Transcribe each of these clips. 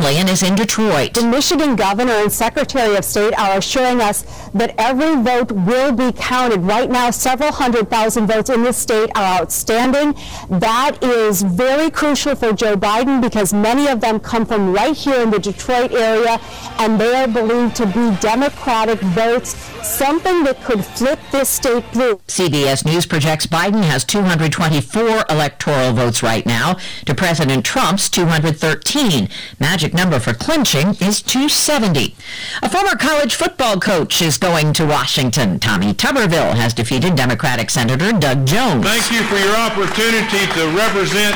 family and is in Detroit. The Michigan governor and secretary of state are assuring us that every vote will be counted. Right now, several hundred thousand votes in this state are outstanding. That is very crucial for Joe Biden because many of them come from right here in the Detroit area and they are believed to be Democratic votes, something that could flip this state blue. CBS News projects Biden has 224 electoral votes right now to President Trump's 213. Magic number for clinching is 270. A former college football coach is going to Washington. Tommy Tuberville has defeated Democratic Senator Doug Jones. Thank you for your opportunity to represent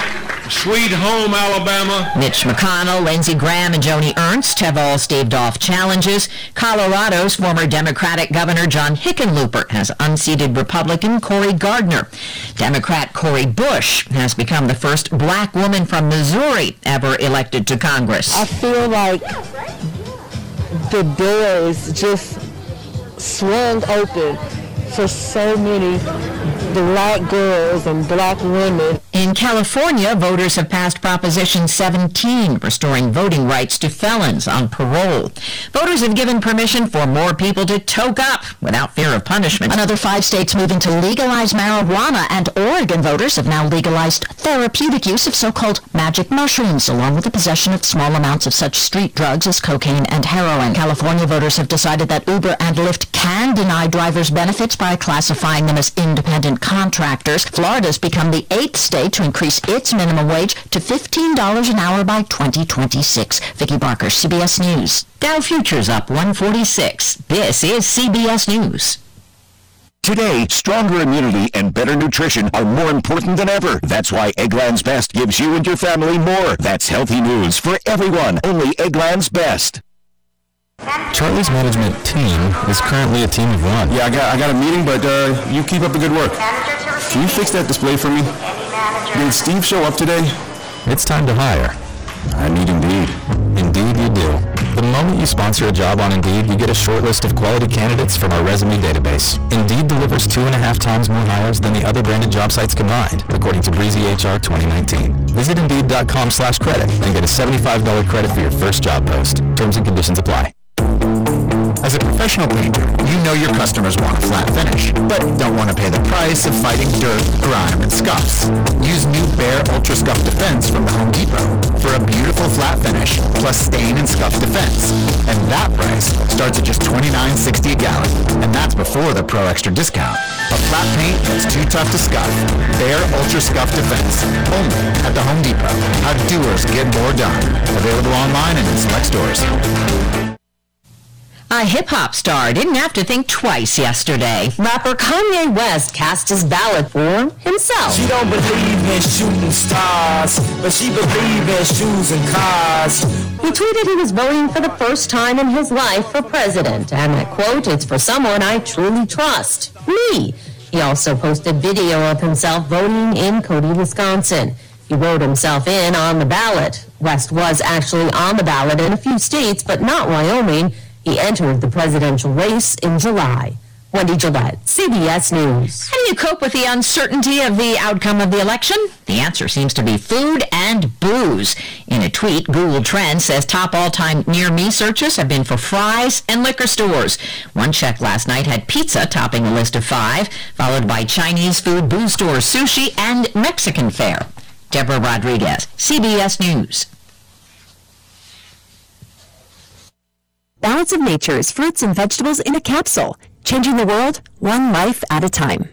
Sweet Home, Alabama. Mitch McConnell, Lindsey Graham, and Joni Ernst have all staved off challenges. Colorado's former Democratic Governor John Hickenlooper has unseated Republican Cory Gardner. Democrat Cori Bush has become the first black woman from Missouri ever elected to Congress. I feel like the doors just swung open for so many black girls and black women. In California, voters have passed Proposition 17, restoring voting rights to felons on parole. Voters have given permission for more people to toke up without fear of punishment. Another five states moving to legalize marijuana, and Oregon voters have now legalized therapeutic use of so-called magic mushrooms, along with the possession of small amounts of such street drugs as cocaine and heroin. California voters have decided that Uber and Lyft can deny drivers benefits by classifying them as independent contractors. Florida's become the eighth state to increase its minimum wage to $15 an hour by 2026. Vicki Barker, CBS News. Dow Futures up 146. This is CBS News. Today, stronger immunity and better nutrition are more important than ever. That's why Eggland's Best gives you and your family more. That's healthy news for everyone. Only Eggland's Best. Charlie's management team is currently a team of one. Yeah, I got I got a meeting, but uh, you keep up the good work. Can you fix that display for me? Did Steve show up today? It's time to hire. I need Indeed. Indeed you do. The moment you sponsor a job on Indeed, you get a short list of quality candidates from our resume database. Indeed delivers two and a half times more hires than the other branded job sites combined, according to Breezy HR 2019. Visit Indeed.com slash credit and get a $75 credit for your first job post. Terms and conditions apply. As a professional painter, you know your customers want a flat finish, but don't want to pay the price of fighting dirt, grime, and scuffs. Use new Behr Ultra Scuff Defense from the Home Depot for a beautiful flat finish plus stain and scuff defense. And that price starts at just $29.60 a gallon, and that's before the Pro Extra discount. A flat paint that's too tough to scuff. Behr Ultra Scuff Defense, only at the Home Depot. How doers get more done. Available online and in select stores. A hip-hop star didn't have to think twice yesterday. Rapper Kanye West cast his ballot for himself. She don't believe in shooting stars, but she believes in shoes and cars. He tweeted he was voting for the first time in his life for president, and I quote, it's for someone I truly trust, me. He also posted video of himself voting in Cody, Wisconsin. He wrote himself in on the ballot. West was actually on the ballot in a few states, but not Wyoming. He entered the presidential race in July. Wendy Gillette, CBS News. How do you cope with the uncertainty of the outcome of the election? The answer seems to be food and booze. In a tweet, Google Trends says top all-time near-me searches have been for fries and liquor stores. One check last night had pizza topping a list of five, followed by Chinese food, booze stores, sushi, and Mexican fare. Deborah Rodriguez, CBS News. Balance of Nature is fruits and vegetables in a capsule, changing the world one life at a time.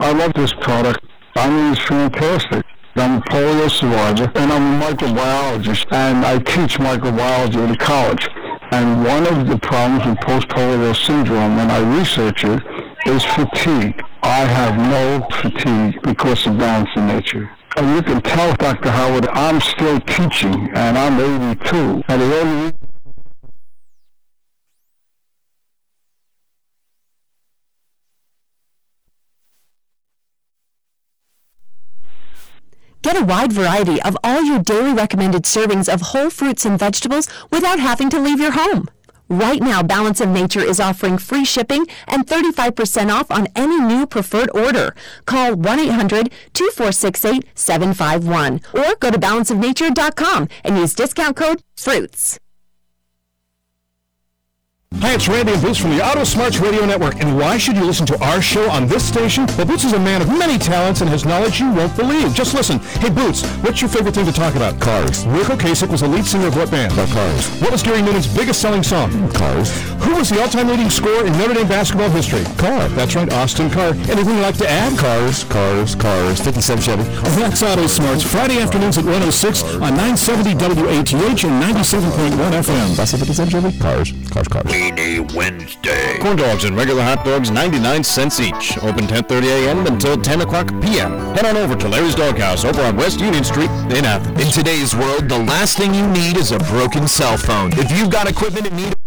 I love this product. I mean, it's fantastic. I'm a polio survivor, and I'm a microbiologist, and I teach microbiology at a college. And one of the problems with post-polio syndrome, and I research it, is fatigue. I have no fatigue because of balance in nature. And you can tell, Dr. Howard, I'm still teaching, and I'm 82. And the only Get a wide variety of all your daily recommended servings of whole fruits and vegetables without having to leave your home. Right now, Balance of Nature is offering free shipping and 35% off on any new preferred order. Call 1-800-2468-751 or go to balanceofnature.com and use discount code FRUITS. Hi, it's Randy and Boots from the Auto Smarts Radio Network. And why should you listen to our show on this station? Well, Boots is a man of many talents and has knowledge you won't believe. Just listen. Hey, Boots, what's your favorite thing to talk about? Cars. Ric Ocasek was the lead singer of what band? The Cars. What was Gary Numan's biggest selling song? Cars. Who was the all-time leading scorer in Notre Dame basketball history? Car. That's right, Austin Carr. Anything you'd like to add? Cars, cars, cars. 57 Chevy. That's Auto Smarts. Friday afternoons at 106 on 970 WATH and 97.1 FM. That's a 57 Chevy. Cars, cars, cars. Rainy Wednesday. Corn dogs and regular hot dogs, 99 cents each. Open 10:30 a.m. until 10 o'clock p.m. Head on over to Larry's Doghouse over on West Union Street in Athens. In today's world, the last thing you need is a broken cell phone. If you've got equipment in need.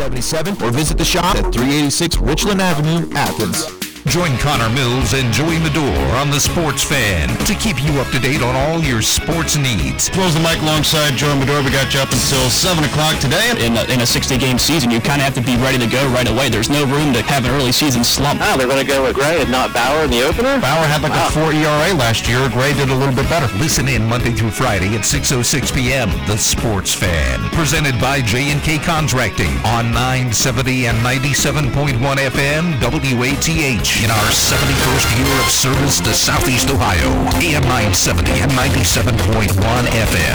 1977 or visit the shop at 386 Richland Avenue, Athens. Join Connor Mills and Joey Medor on The Sports Fan to keep you up to date on all your sports needs. Close the mic alongside Joe Medor. We got you up until 7 o'clock today. In a, in a 60-game season, you kind of have to be ready to go right away. There's no room to have an early season slump. Ah, they're going to go with Gray and not Bauer in the opener? Bauer had like Wow. a 4 ERA last year. Gray did a little bit better. Listen in Monday through Friday at 6.06 p.m. The Sports Fan. Presented by J&K Contracting on 970 and 97.1 FM WATH in our 71st year of service to Southeast Ohio. AM 970 and 97.1 FM.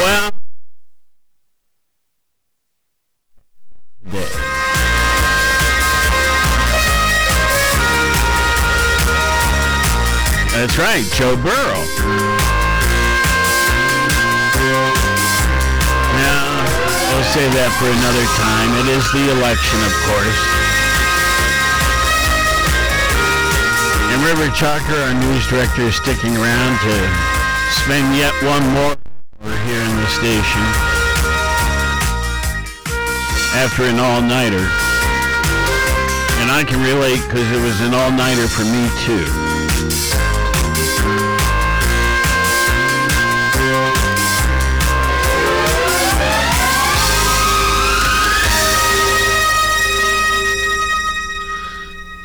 Well, That's right, Joe Burrow. Save that for another time. It is the election, of course. And River Chalker, our news director, is sticking around to spend yet one more hour here in the station after an all-nighter. And I can relate because it was an all-nighter for me, too.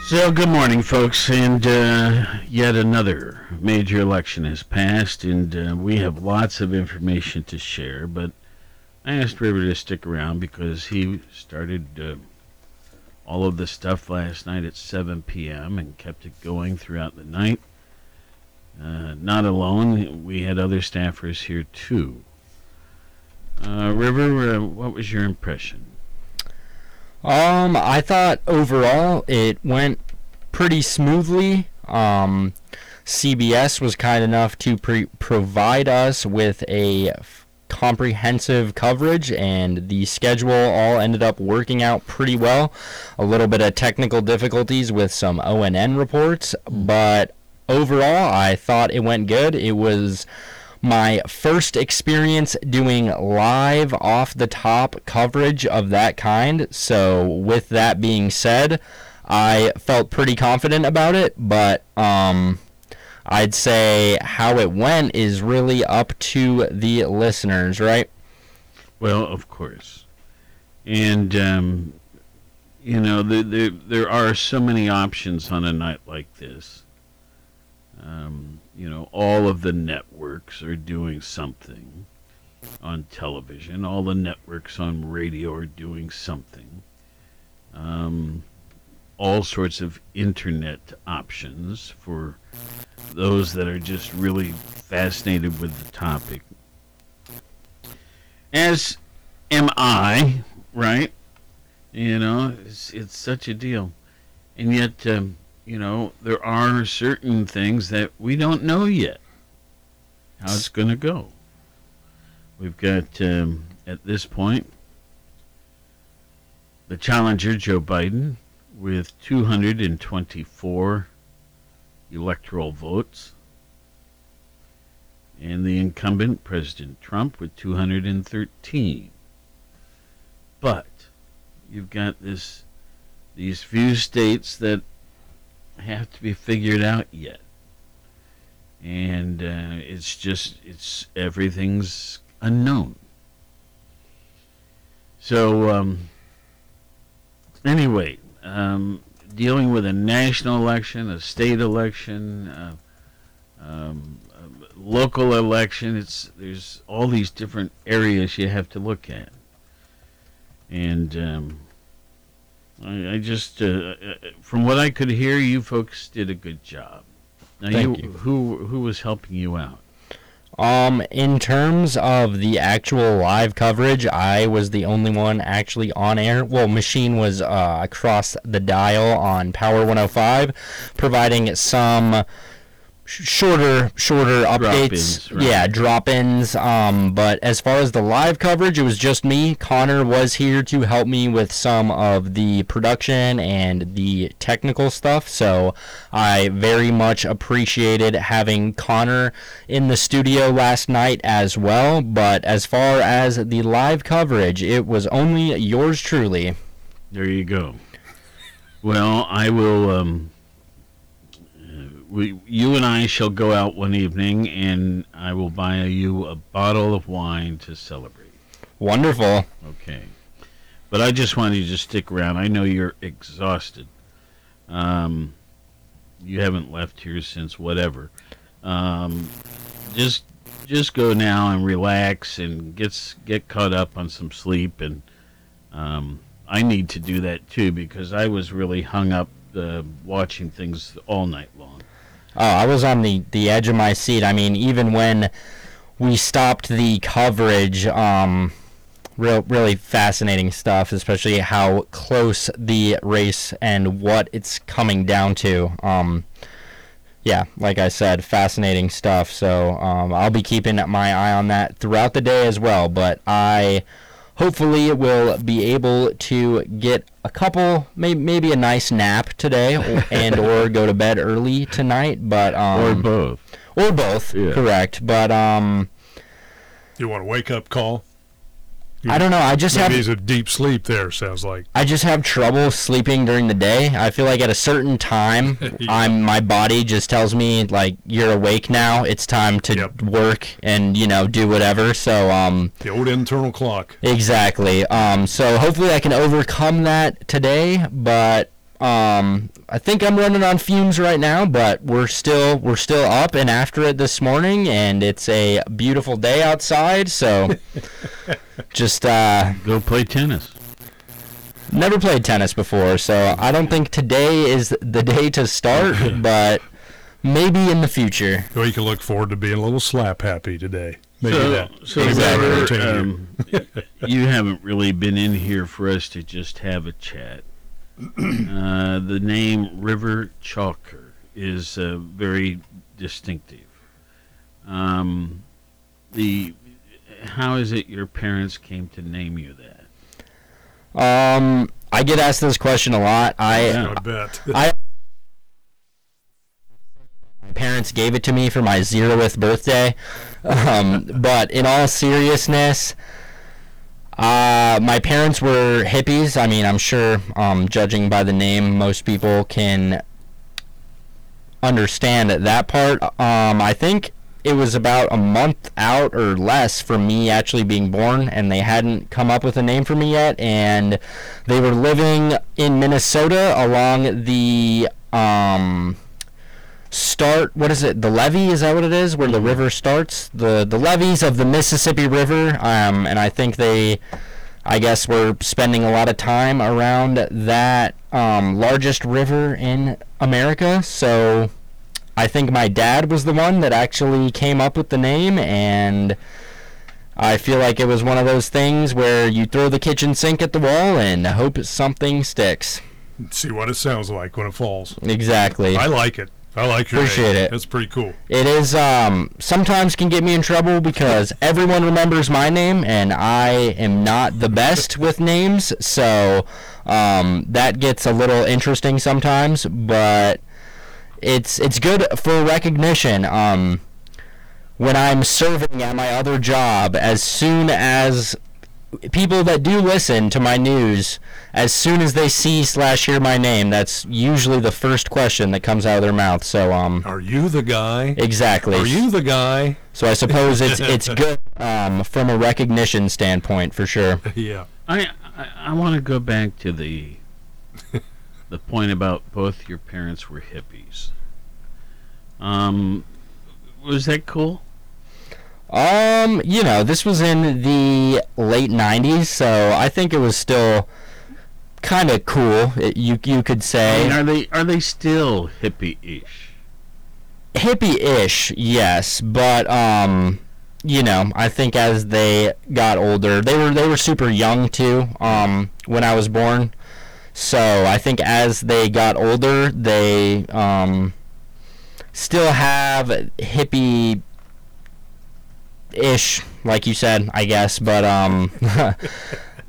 So, good morning, folks, and uh, yet another major election has passed, and uh, we have lots of information to share. But I asked River to stick around because he started uh, all of the stuff last night at 7 p.m. and kept it going throughout the night. Uh, not alone, we had other staffers here too. Uh, River, uh, what was your impression? Um, I thought overall it went pretty smoothly. Um, CBS was kind enough to pre- provide us with a f- comprehensive coverage, and the schedule all ended up working out pretty well. A little bit of technical difficulties with some ONN reports, but overall, I thought it went good. It was my first experience doing live off the top coverage of that kind. So with that being said, I felt pretty confident about it, but um I'd say how it went is really up to the listeners, right? Well, of course. And, um, you know, the, the, there are so many options on a night like this. Um, you know, all of the networks are doing something on television, all the networks on radio are doing something. Um, all sorts of internet options for those that are just really fascinated with the topic. As am I, right? You know, it's, it's such a deal. And yet, um, you know, there are certain things that we don't know yet how it's going to go. We've got, um, at this point, the challenger, Joe Biden, with 224 electoral votes, and the incumbent, President Trump, with 213. But you've got this these few states that have to be figured out yet. And uh, it's just, it's everything's unknown. So, um, anyway, um, dealing with a national election, a state election, uh, um, a local election, it's there's all these different areas you have to look at. And um, I, I just, uh, uh, from what I could hear, you folks did a good job. Now, Thank you, you. who who was helping you out? Um, in terms of the actual live coverage, I was the only one actually on air. Well, Machine was uh, across the dial on Power 105, providing some shorter, shorter updates. Drop-ins, right. Yeah, drop-ins. Um, but as far as the live coverage, it was just me. Connor was here to help me with some of the production and the technical stuff. So I very much appreciated having Connor in the studio last night as well. But as far as the live coverage, it was only yours truly. There you go. Well, I will. Um, we, you and I shall go out one evening, and I will buy you a bottle of wine to celebrate. Wonderful. Okay. But I just wanted you to stick around. I know you're exhausted. Um, you haven't left here since whatever. Um, just just go now and relax and get get caught up on some sleep and um, I need to do that too because I was really hung up uh, watching things all night long. Oh, I was on the, the edge of my seat. I mean, even when we stopped the coverage, um, real really fascinating stuff, especially how close the race and what it's coming down to. Um, yeah, like I said, fascinating stuff. So um, I'll be keeping my eye on that throughout the day as well. But I hopefully we'll be able to get a couple, may- maybe a nice nap today, or, and or go to bed early tonight. But um, or both. or both, Yeah. correct. But um, You want a wake up call? I don't know. I just have he's a deep sleep there. Sounds like. I just have trouble sleeping during the day. I feel like at a certain time, I'm my body just tells me like you're awake now. It's time to work and you know do whatever. So um The old internal clock. exactly. Um so hopefully I can overcome that today, but um I think I'm running on fumes right now, but we're still we're still up and after it this morning and it's a beautiful day outside, so just uh Go play tennis. Never played tennis before, so I don't think today is the day to start, but maybe in the future. Well, you can look forward to being a little slap happy today. Maybe so, that. so maybe that Robert, um, you haven't really been in here for us to just have a chat. Uh, the name River Chalker is uh, very distinctive. Um, the how is it your parents came to name you that? Um, I get asked this question a lot. I Yeah, I bet. I my parents gave it to me for my zeroth birthday. Um, but in all seriousness, uh, my parents were hippies. I mean, I'm sure, um, judging by the name, most people can understand that part. Um, I think it was about a month out or less from me actually being born, and they hadn't come up with a name for me yet. And they were living in Minnesota along the um, start. What is it? The levee is that what it is? Where the river starts? The the levees of the Mississippi River. Um, and I think they. I guess we're spending a lot of time around that um, largest river in America. So I think my dad was the one that actually came up with the name, and I feel like it was one of those things where you throw the kitchen sink at the wall and hope something sticks. See what it sounds like when it falls. Exactly. I like it. I like your Appreciate name. it. That's pretty cool. It is um sometimes can get me in trouble because everyone remembers my name and I am not the best with names, so um that gets a little interesting sometimes, but it's it's good for recognition. Um when I'm serving at my other job, as soon as people that do listen to my news, as soon as they see slash hear my name, that's usually the first question that comes out of their mouth. So, um, are you the guy? Exactly. Are you the guy? So I suppose it's it's good um, from a recognition standpoint for sure. yeah. I I, I want to go back to the the point about both your parents were hippies. Um, was that cool? Um, you know, this was in the late '90s, so I think it was still kind of cool. It, you you could I say mean, are they are they still hippie-ish? hippie-ish, yes, but um, you know, I think as they got older, they were they were super young too. Um, when I was born, so I think as they got older, they um still have hippie ish, like you said, I guess. But um, uh,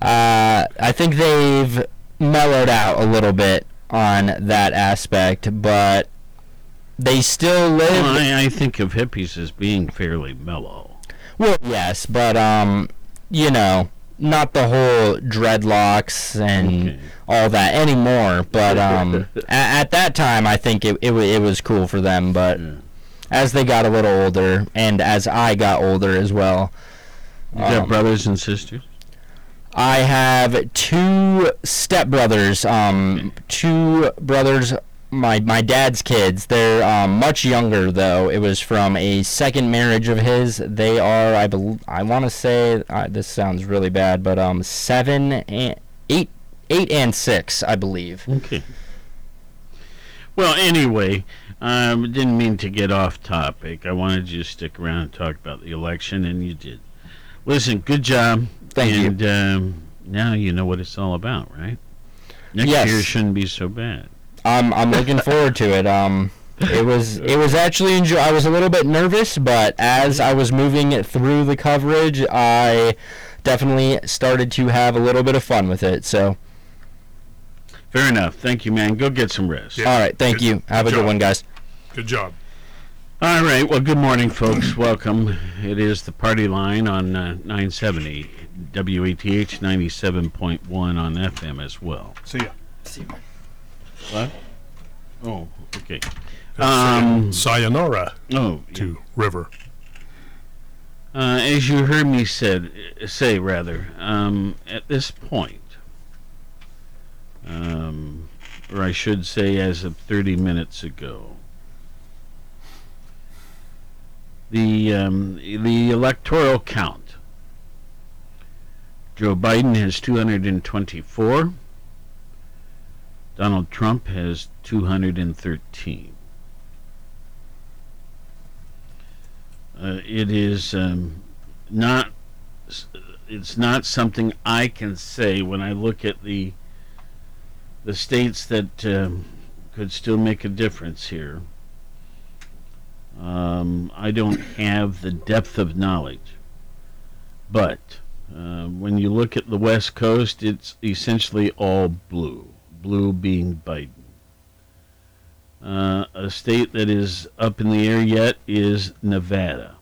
I think they've mellowed out a little bit on that aspect, but they still live. Well, I, I think of hippies as being fairly mellow. Well, yes, but um, you know, not the whole dreadlocks and all that anymore. But um, a- at that time, I think it it, it was cool for them. But as they got a little older, and as I got older as well, You got um, brothers and sisters? I have two stepbrothers. Um, two brothers. My my dad's kids. They're um, much younger though. It was from a second marriage of his. They are I bel I want to say uh, this sounds really bad, but um seven and eight eight and six I believe. Okay. Well, anyway, um, didn't mean to get off topic. I wanted you to stick around and talk about the election, and you did. Listen, good job. Thank you. and, um, now you know what it's all about, right? Next Yes. year shouldn't be so bad. I'm I'm looking forward to it. Um, it was it was actually enjoy. I was a little bit nervous, but as I was moving it through the coverage, I definitely started to have a little bit of fun with it. So, Fair enough. Thank you, man. Go get some rest. all right, thank you. Have a good job. one, guys. Good job. All right. Well, good morning, folks. Welcome. It is the party line on uh, 970 WATH 97.1 on FM as well. See ya. See you. What? Oh, okay. Um, sayonara Oh, to River. Uh, as you heard me said, say rather, um, at this point, um, or I should say, as of 30 minutes ago, the um, the electoral count. Joe Biden has 224. Donald Trump has 213. Uh, it is um, not. It's not something I can say when I look at the the states that um, could still make a difference here. Um, I don't have the depth of knowledge, but uh, when you look at the West Coast, it's essentially all blue. Blue being Biden. Uh, a state that is up in the air yet is Nevada.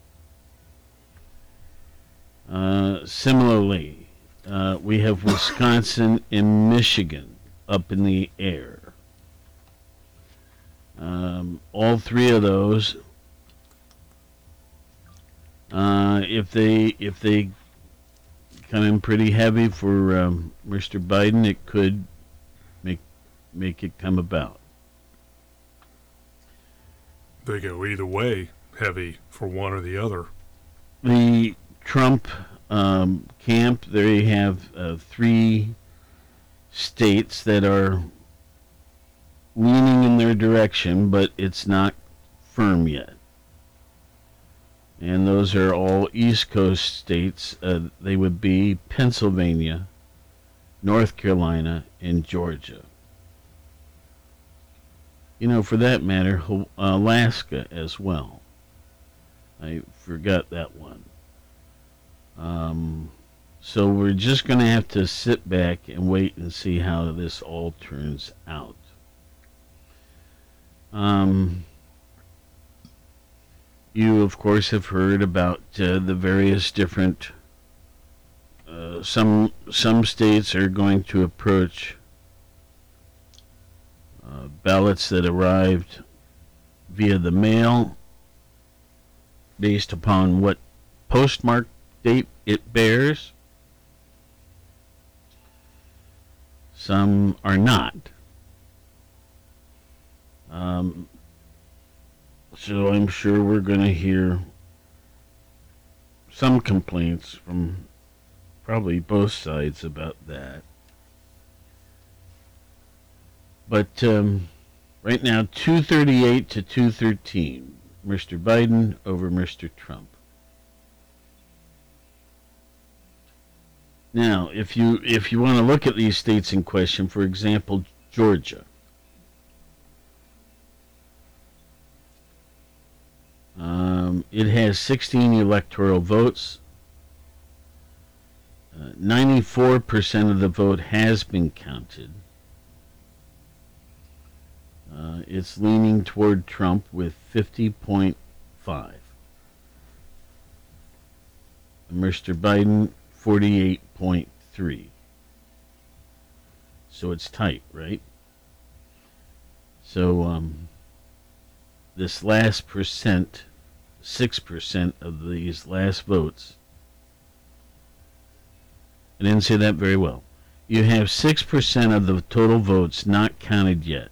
Uh, similarly, uh, we have Wisconsin and Michigan up in the air. Um, all three of those, uh, if they if they come in pretty heavy for um, Mr. Biden, it could make make it come about. They go either way, heavy for one or the other. the Trump um, camp, they have uh, three states that are leaning in their direction, but it's not firm yet. And those are all East Coast states. Uh, they would be Pennsylvania, North Carolina, and Georgia. You know, for that matter, Alaska as well. I forgot that one. Um, so we're just going to have to sit back and wait and see how this all turns out. Um, you, of course, have heard about uh, the various different. Uh, some some states are going to approach uh, ballots that arrived via the mail based upon what postmark date it bears. Some are not. Um, so I'm sure we're going to hear some complaints from probably both sides about that. But um, right now, 238 to 213, Mr. Biden over Mr. Trump. Now, if you if you want to look at these states in question, for example, Georgia. Um, it has 16 electoral votes. Uh, 94% of the vote has been counted. Uh, it's leaning toward Trump with 50.5. Mr. Biden, 48.3. So it's tight, right? So, um, this last percent, 6% of these last votes, I didn't say that very well. You have 6% of the total votes not counted yet.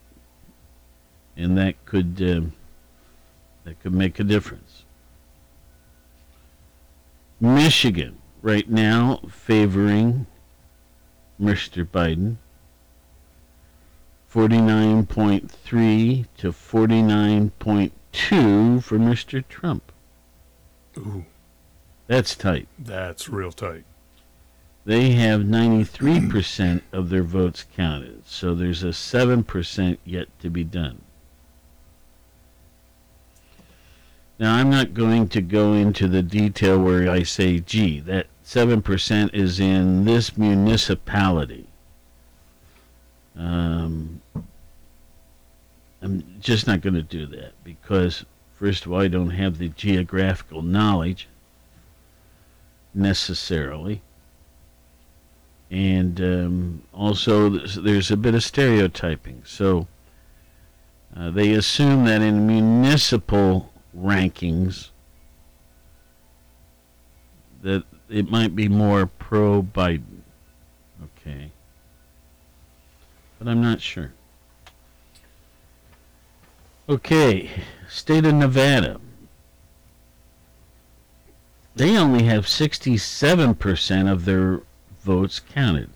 And that could um, that could make a difference. Michigan right now favoring Mr. Biden 49.3 to 49.2 for Mr. Trump. Ooh, That's tight. that's real tight. They have 93% of their votes counted, so there's a 7% yet to be done. Now, I'm not going to go into the detail where I say, gee, that 7% is in this municipality. Um, I'm just not going to do that because, first of all, I don't have the geographical knowledge necessarily. And um, also, there's, a bit of stereotyping. So uh, they assume that in municipal rankings, that it might be more pro Biden. Okay. But I'm not sure. Okay, state of Nevada. They only have 67% of their votes counted.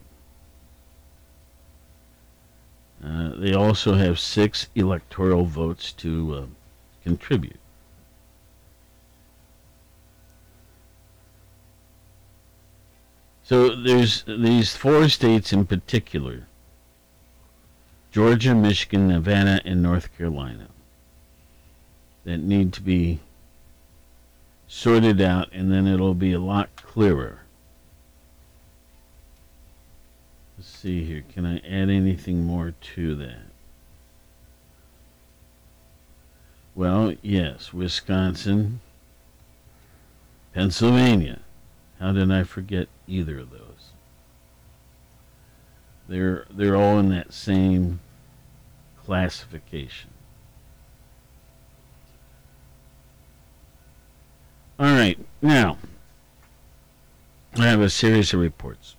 Uh, they also have six electoral votes to uh, contribute. So there's these four states in particular Georgia, Michigan, Nevada, and North Carolina that need to be sorted out, and then it'll be a lot clearer. Let's see here. Can I add anything more to that? Well, yes, Wisconsin, Pennsylvania. How did I forget either of those? They're they're all in that same classification. All right, now I have a series of reports.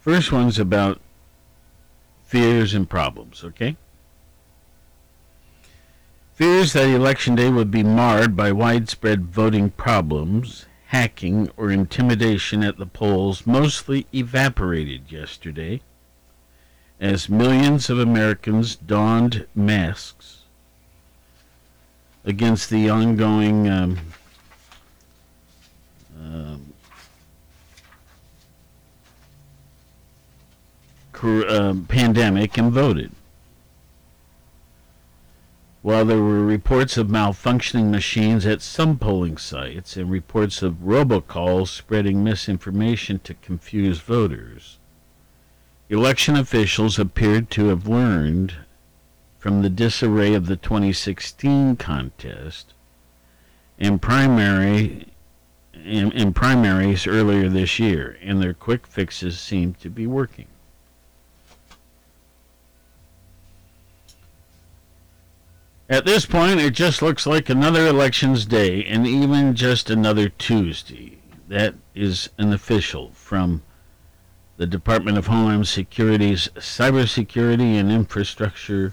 First one's about fears and problems, okay? Fears that Election Day would be marred by widespread voting problems, hacking, or intimidation at the polls mostly evaporated yesterday as millions of Americans donned masks against the ongoing um, um, uh, pandemic and voted. While there were reports of malfunctioning machines at some polling sites and reports of robocalls spreading misinformation to confuse voters, election officials appeared to have learned from the disarray of the 2016 contest and primary in, in primaries earlier this year, and their quick fixes seem to be working. At this point, it just looks like another elections day and even just another Tuesday. That is an official from the Department of Homeland Security's Cybersecurity and Infrastructure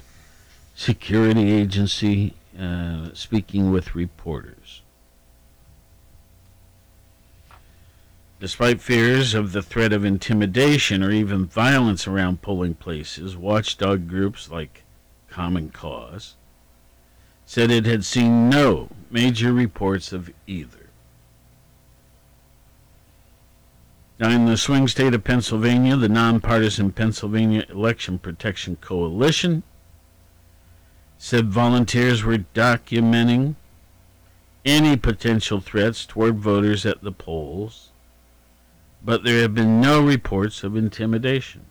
Security Agency uh, speaking with reporters. Despite fears of the threat of intimidation or even violence around polling places, watchdog groups like Common Cause said it had seen no major reports of either. Now, in the swing state of Pennsylvania, the nonpartisan Pennsylvania Election Protection Coalition said volunteers were documenting any potential threats toward voters at the polls, but there have been no reports of intimidation.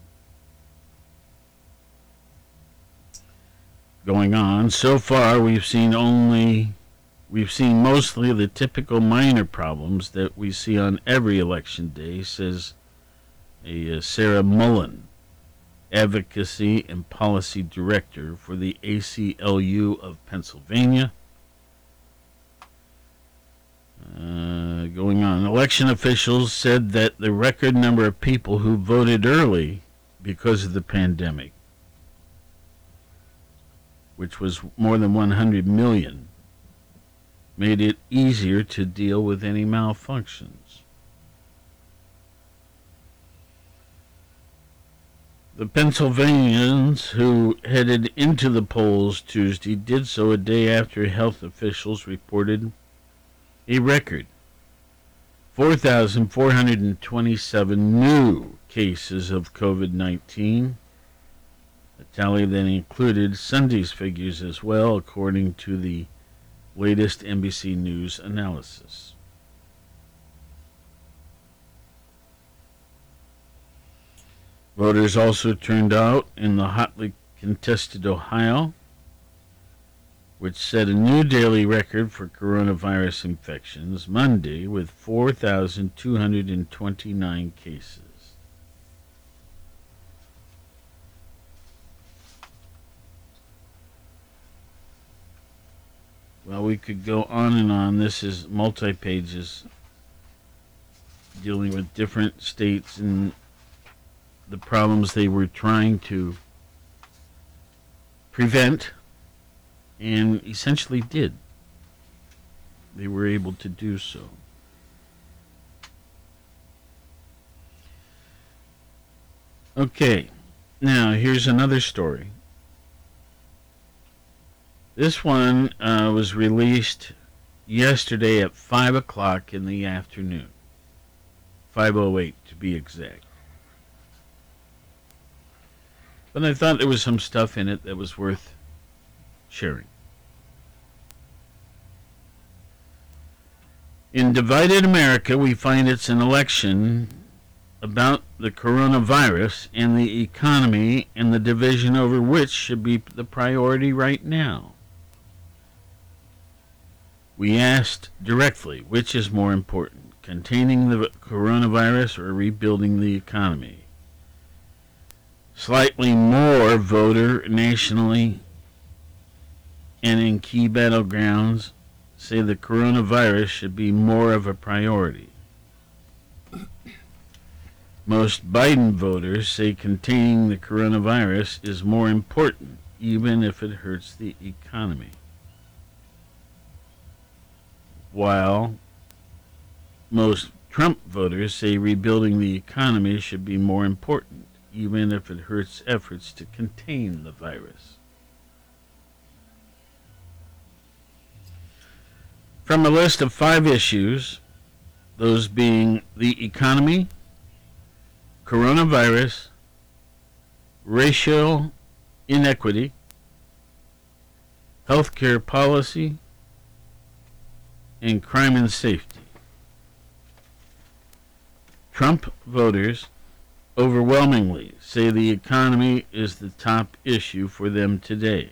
going on. So far, we've seen only, we've seen mostly the typical minor problems that we see on every election day, says a uh, Sarah Mullen, Advocacy and Policy Director for the ACLU of Pennsylvania. Uh, going on, election officials said that the record number of people who voted early because of the pandemic which was more than 100 million, made it easier to deal with any malfunctions. The Pennsylvanians who headed into the polls Tuesday did so a day after health officials reported a record 4,427 new cases of COVID 19 a tally that included Sunday's figures as well, according to the latest NBC News analysis. Voters also turned out in the hotly contested Ohio, which set a new daily record for coronavirus infections Monday with 4,229 cases. Well, we could go on and on. This is multi pages dealing with different states and the problems they were trying to prevent and essentially did. They were able to do so. Okay, now here's another story. This one uh, was released yesterday at 5 o'clock in the afternoon. 5.08 to be exact. But I thought there was some stuff in it that was worth sharing. In Divided America, we find it's an election about the coronavirus and the economy and the division over which should be the priority right now. We asked directly which is more important, containing the coronavirus or rebuilding the economy. Slightly more voter nationally and in key battlegrounds say the coronavirus should be more of a priority. Most Biden voters say containing the coronavirus is more important, even if it hurts the economy while most Trump voters say rebuilding the economy should be more important, even if it hurts efforts to contain the virus. From a list of five issues, those being the economy, coronavirus, racial inequity, healthcare policy, and crime and safety. Trump voters overwhelmingly say the economy is the top issue for them today.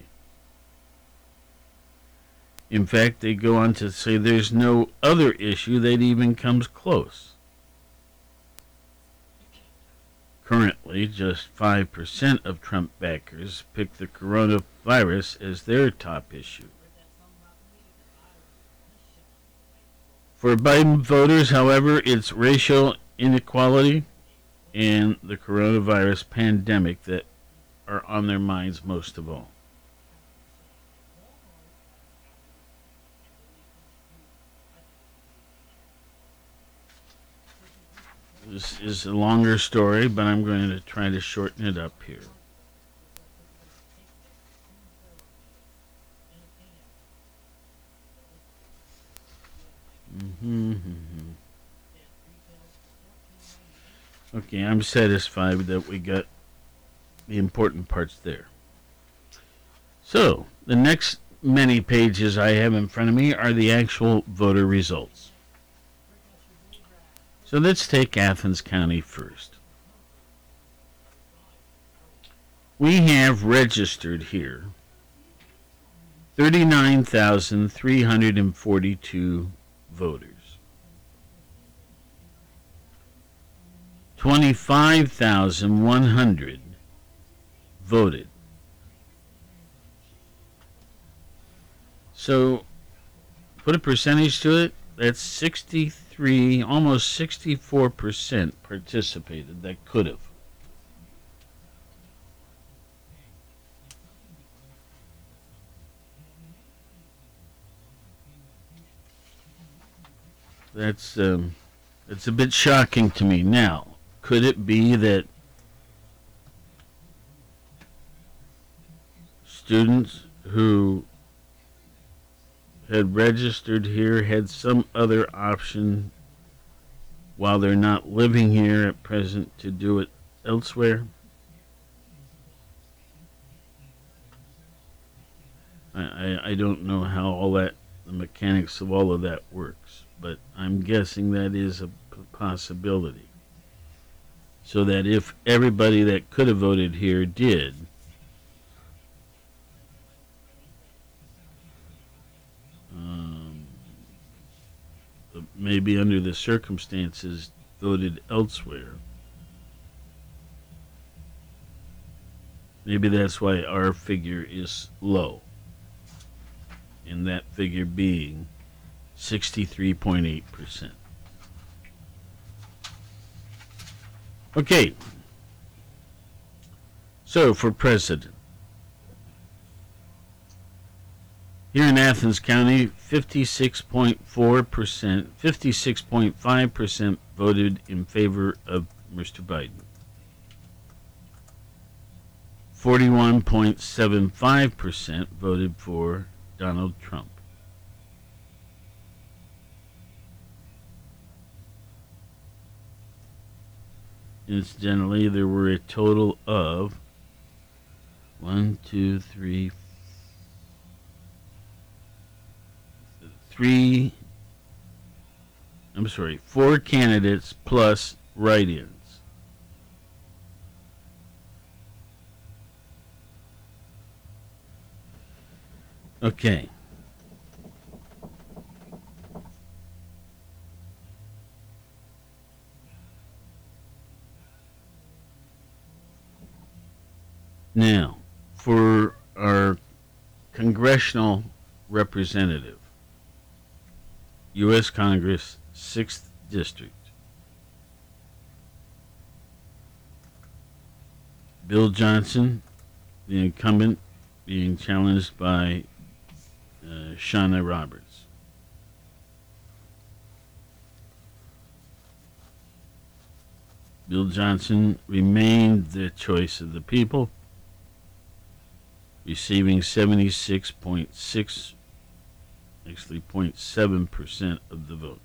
In fact, they go on to say there's no other issue that even comes close. Currently, just 5% of Trump backers pick the coronavirus as their top issue. For Biden voters, however, it's racial inequality and the coronavirus pandemic that are on their minds most of all. This is a longer story, but I'm going to try to shorten it up here. Okay, I'm satisfied that we got the important parts there. So, the next many pages I have in front of me are the actual voter results. So let's take Athens County first. We have registered here 39,342 voters. 25,100 voted. So, put a percentage to it, that's 63, almost 64% participated that could have. That's um, it's a bit shocking to me. Now, could it be that students who had registered here had some other option while they're not living here at present to do it elsewhere? I, I, don't know how all that, the mechanics of all of that works, but I'm guessing that is a possibility. So that if everybody that could have voted here did, um, maybe under the circumstances voted elsewhere. Maybe that's why our figure is low. And that figure being 63.8%. Okay. So for president. Here in Athens County, 56.4%, 56.5% voted in favor of Mr. Biden. 41.75% voted for Donald Trump. Incidentally, there were a total of one, two, three, three, I'm sorry, four candidates plus write ins. Okay. Now, for our congressional representative, U.S. Congress, 6th District, Bill Johnson, the incumbent, being challenged by uh, Shawna Roberts. Bill Johnson remained the choice of the people receiving 76.6, actually 0.7% of the vote.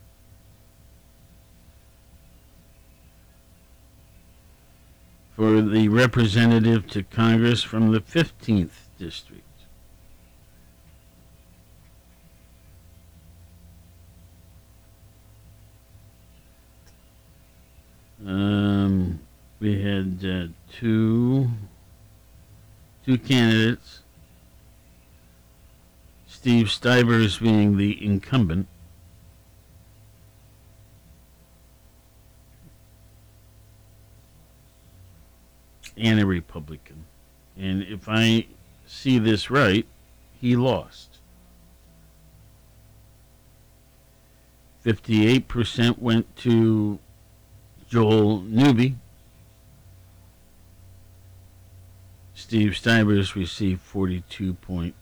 for the representative to Congress from the 15th District. Um, we had uh, two two candidates. Steve Stivers being the incumbent. And a Republican. And if I see this right, he lost. 58% went to Joel Newby. Steve Stivers received 42.16%.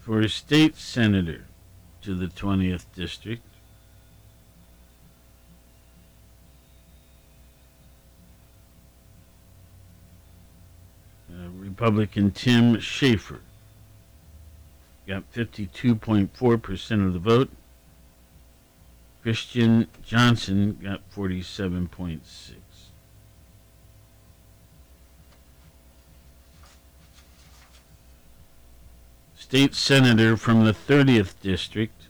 For a state senator to the 20th district, uh, Republican Tim Schaffer got 52.4% of the vote. Christian Johnson got 47.6. State Senator from the 30th District.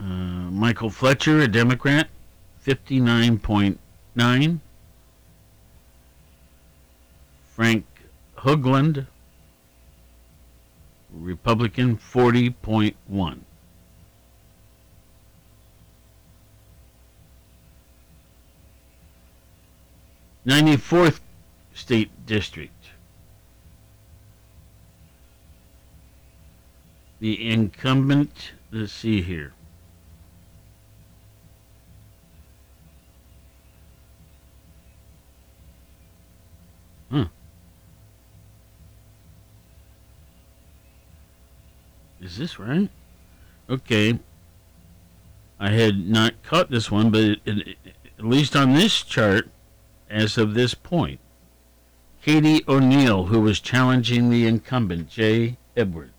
Uh, Michael Fletcher, a Democrat, 59.9. Frank Hoagland, Republican, 40.1. Ninety-fourth state district. The incumbent, let's see here. Is this right? Okay. I had not caught this one, but it, it, at least on this chart, as of this point, Katie O'Neill, who was challenging the incumbent, Jay Edwards,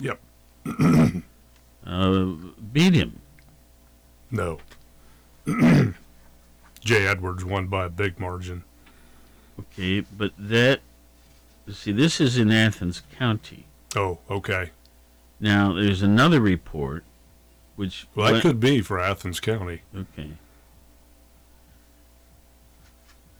Yep. uh, beat him. No. Jay Edwards won by a big margin. Okay, but that, see, this is in Athens County. Oh, okay. Now, there's another report, which. Well, that went- could be for Athens County. Okay.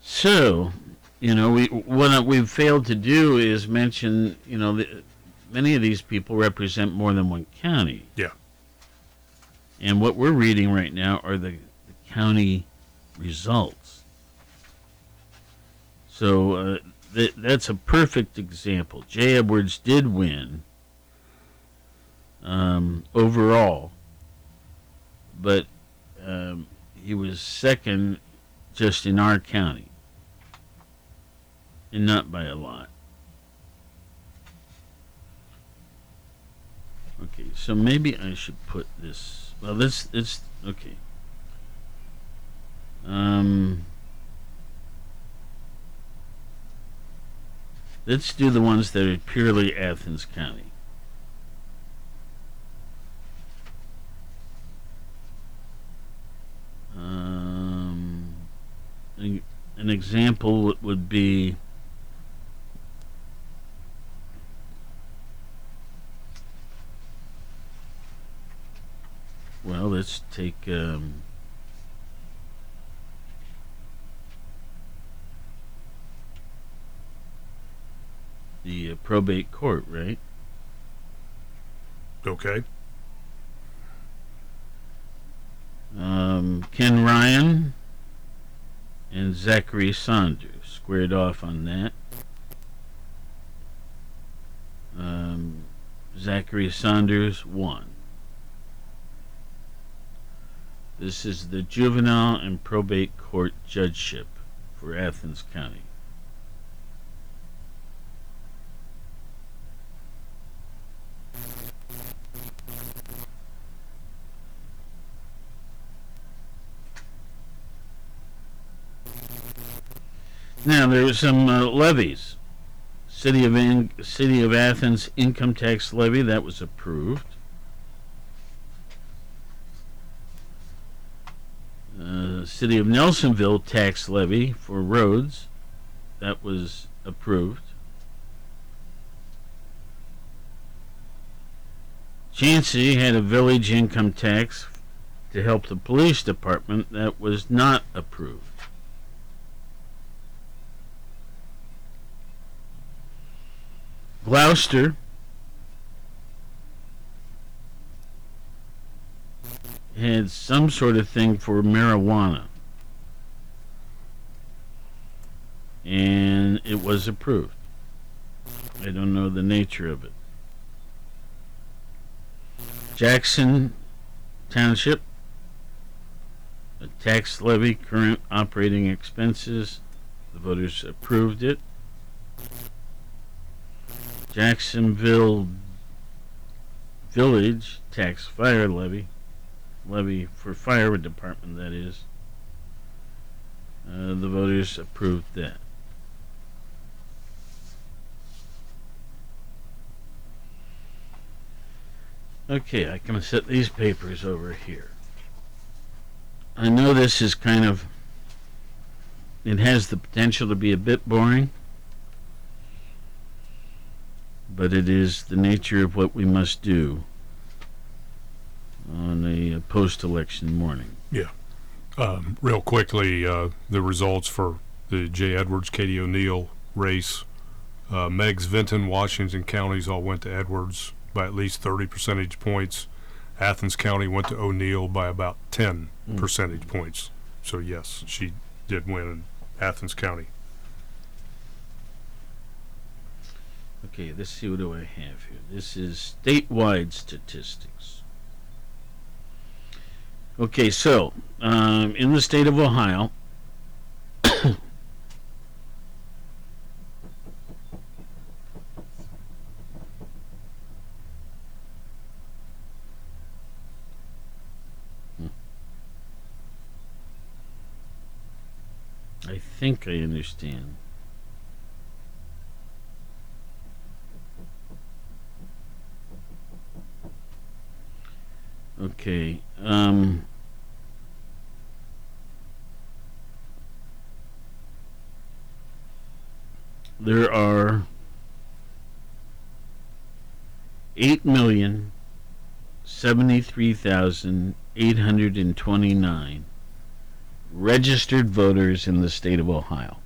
So, you know, we what we've failed to do is mention, you know, the, many of these people represent more than one county. Yeah. And what we're reading right now are the, the county results. So uh, th- that's a perfect example. Jay Edwards did win um, overall, but um, he was second just in our county, and not by a lot. Okay, so maybe I should put this. Well, let's let's okay. Um, let's do the ones that are purely Athens County. Um, an example would- would be well, let's take um, the uh, probate court, right? Okay. Um, Ken Ryan and Zachary Saunders squared off on that. Um, Zachary Saunders won. This is the juvenile and probate court judgeship for Athens County. Now there were some uh, levies. City of In- City of Athens income tax levy that was approved. Uh, City of Nelsonville tax levy for roads that was approved. Chauncey had a village income tax to help the police department that was not approved. Glouster had some sort of thing for marijuana. And it was approved. I don't know the nature of it. Jackson Township, a tax levy, current operating expenses. The voters approved it. Jacksonville Village tax fire levy, levy for fire department, that is. Uh, the voters approved that. Okay, I can set these papers over here. I know this is kind of. It has the potential to be a bit boring, but it is the nature of what we must do on a post election morning. Yeah. Um, real quickly, uh, the results for the Jay Edwards, Katie O'Neill race. Uh, Meigs, Vinton, Washington counties all went to Edwards by at least 30 percentage points. Athens County went to O'Neill by about 10 Mm. percentage points. So, yes, she did win in Athens County. Okay, let's see what do I have here. This is statewide statistics. Okay, so um, in the state of Ohio, I think I understand. Okay. Um, there are eight million seventy-three thousand eight hundred and twenty-nine registered voters in the state of Ohio.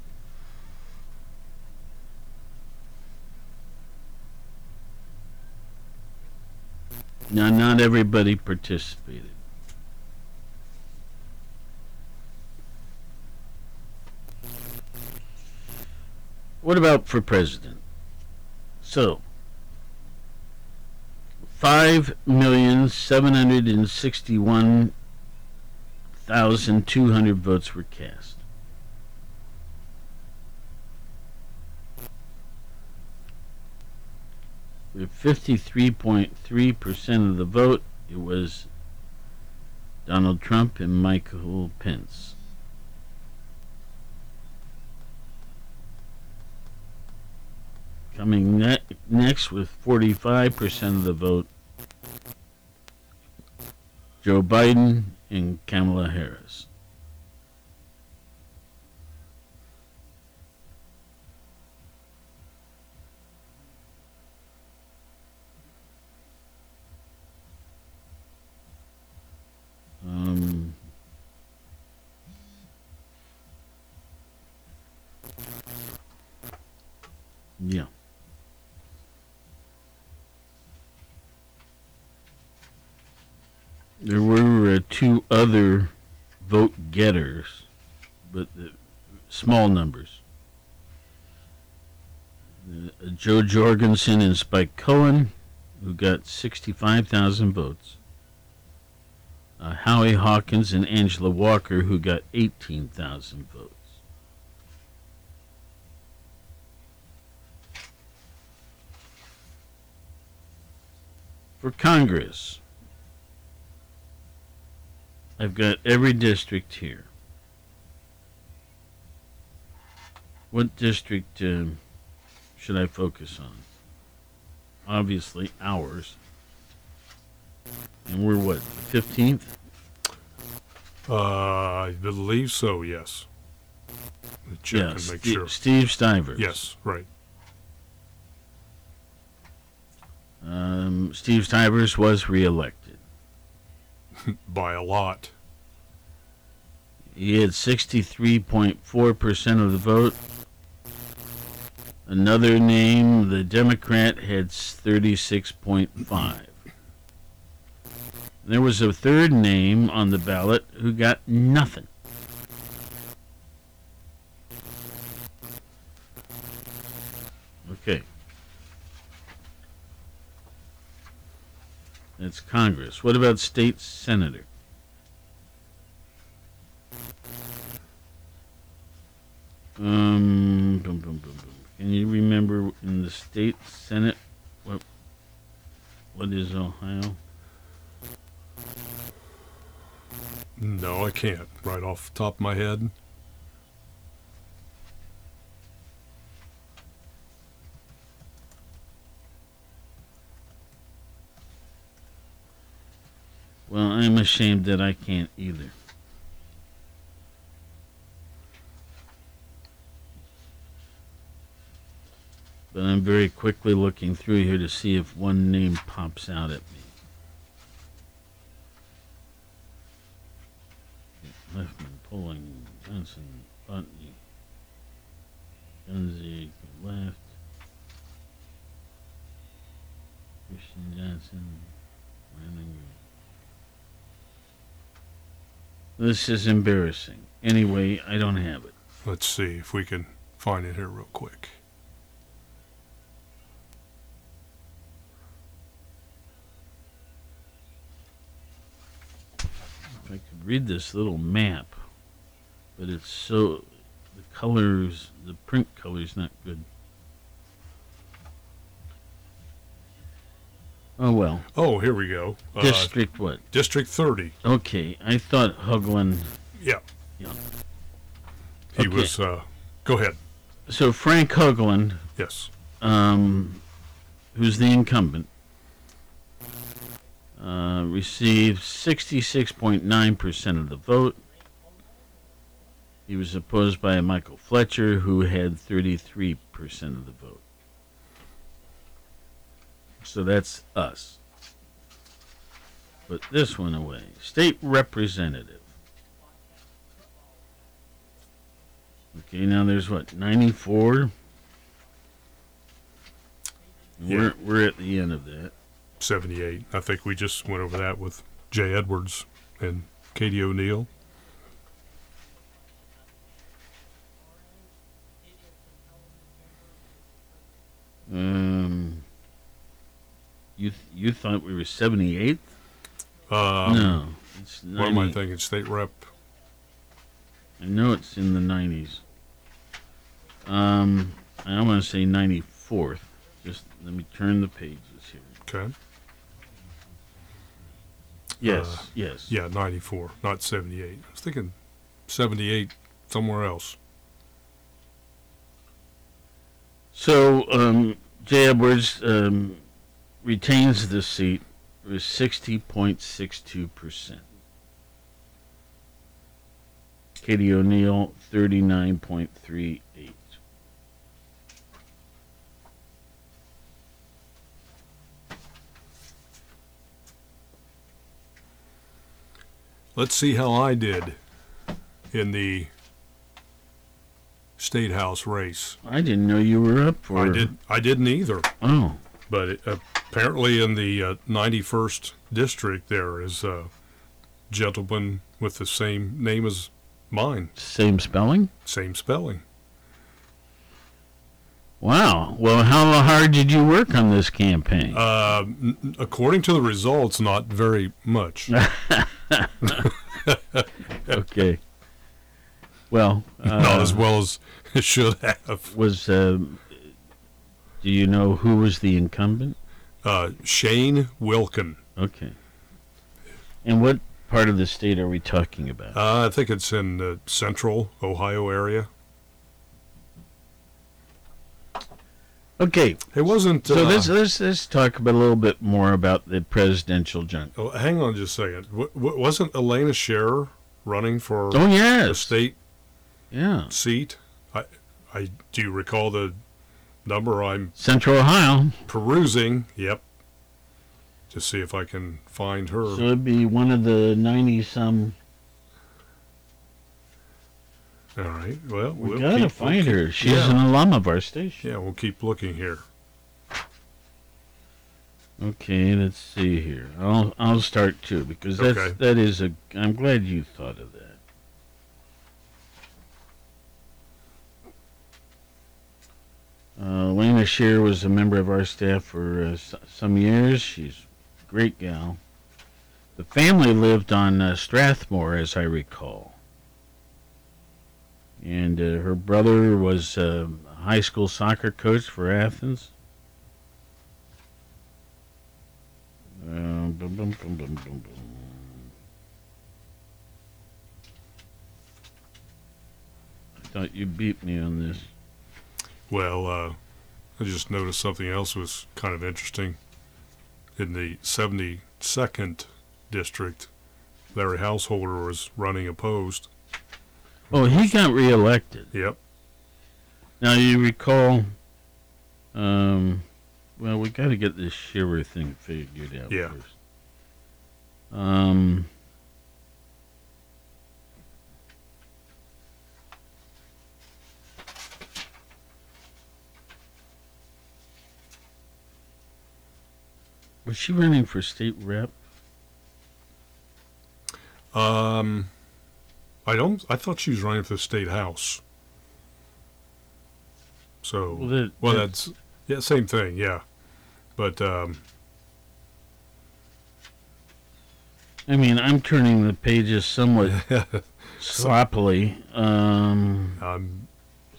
Now, not everybody participated. What about for president? So, five million seven hundred and sixty-one thousand two hundred votes were cast. With fifty-three point three percent of the vote, it was Donald Trump and Michael Pence. Coming ne- next with 45% of the vote, Joe Biden and Kamala Harris. Um, yeah. There were uh, two other vote getters, but uh, small numbers. Uh, Jo Jorgensen and Spike Cohen, who got 65,000 votes. Uh, Howie Hawkins and Angela Walker, who got 18,000 votes. For Congress, I've got every district here. What district um, should I focus on? Obviously, ours. And we're what, 15th? Uh, I believe so. Yes. Check Yeah, and make Ste- sure. Steve Stivers. Yes, right. Um, Steve Stivers was reelected. By a lot. He had 63.4% of the vote. Another name, the Democrat, had 36.5. There was a third name on the ballot who got nothing. Okay. That's Congress. What about state senator? Um, boom, boom, boom. Can you remember in the state senate what what is Ohio? No, I can't. Right off the top of my head. Well, I'm ashamed that I can't either. But I'm very quickly looking through here to see if one name pops out at me. Pulling, Johnson, Botany, Gunsey, left. Christian Johnson, Lanninger. This is embarrassing. Anyway, I don't have it. Let's see if we can find it here real quick. If I could read this little map, but it's so the colors, the print color's not good. Oh well. Oh, here we go. Uh, District what? District 30. Okay, I thought Hoagland. Yeah. Yeah. He Okay. was. Uh, go ahead. So Frank Hoagland, Yes. um, who's the incumbent, uh, received 66.9% of the vote. He was opposed by Michael Fletcher, who had 33% of the vote. So that's us. Put this one away. State representative. Okay, now there's what, 94? Yeah. We're, we're at the end of that. 78. I think we just went over that with Jay Edwards and Katie O'Neill. Um, you th- you thought we were 78th? Um, no, it's What am I thinking? State rep. I know it's in the 90s. Um, I want to say 94th. Just let me turn the pages here. Okay. Yes, Uh, yes. Yeah, 94, not 78. I was thinking 78 somewhere else. So, um, Jay Edwards um, retains the seat with 60.62%. Katie O'Neill, 39.38. Let's see how I did in the state house race. I didn't know you were up for I did. I didn't either. Oh. But it, apparently, in the uh, 91st district, there is a gentleman with the same name as mine. Same spelling? Same spelling. Wow. Well, how hard did you work on this campaign? Uh, n- according to the results, not very much. okay. Well, uh, Not as well as it should have. Was uh, do you know who was the incumbent? Uh, Shane Wilkin. Okay. And what part of the state are we talking about? Uh, I think it's in the central Ohio area. Okay. It wasn't. So uh, let's let's let's talk about a little bit more about the presidential junk. Oh, hang on just a second. W- w- wasn't Alaina Shearer running for Oh, yes. the state Yeah. seat? I, I do you recall the number I'm Central Ohio. perusing? Yep. To see if I can find her. So it'd be one of the ninety some. All right. Well, We we'll gotta find her. She's yeah. an alum of our station. Yeah, we'll keep looking here. Okay, let's see here. I'll I'll start too because that's Okay. that is a. I'm glad you thought of that. Shear was a member of our staff for uh, some years. She's a great gal. The family lived on uh, Strathmore, as I recall. And uh, her brother was uh, a high school soccer coach for Athens. Um, bum, bum, bum. I thought you beat me on this. Well, uh, I just noticed something else was kind of interesting. In the 72nd district, Larry Householder was running opposed. Oh, he got reelected. Yep. Now you recall. Um, well, we got to get this shiver thing figured out Yeah. first. Um. Was she running for state rep? Um, I don't. I thought she was running for the state house. So, Well, well, that- that's yeah, same thing, yeah. But um, I mean, I'm turning the pages somewhat sloppily. Um, um,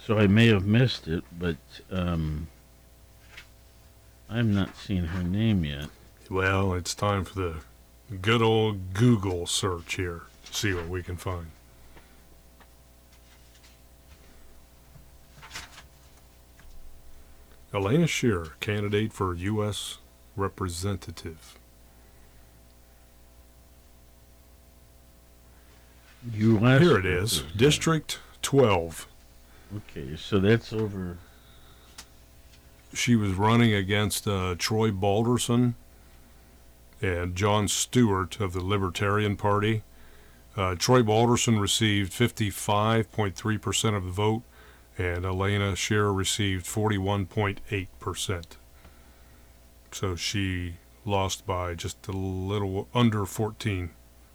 so I may have missed it, but um, I've not seen her name yet. Well, it's time for the good old Google search here. See what we can find. Alaina Shearer, candidate for U.S. Representative. U.S. Here it is, District 12. Okay, so that's over. She was running against uh, Troy Balderson and John Stewart of the Libertarian Party. Uh, Troy Balderson received 55.3% of the vote, and Alaina Shearer received 41.8%. So she lost by just a little under 14,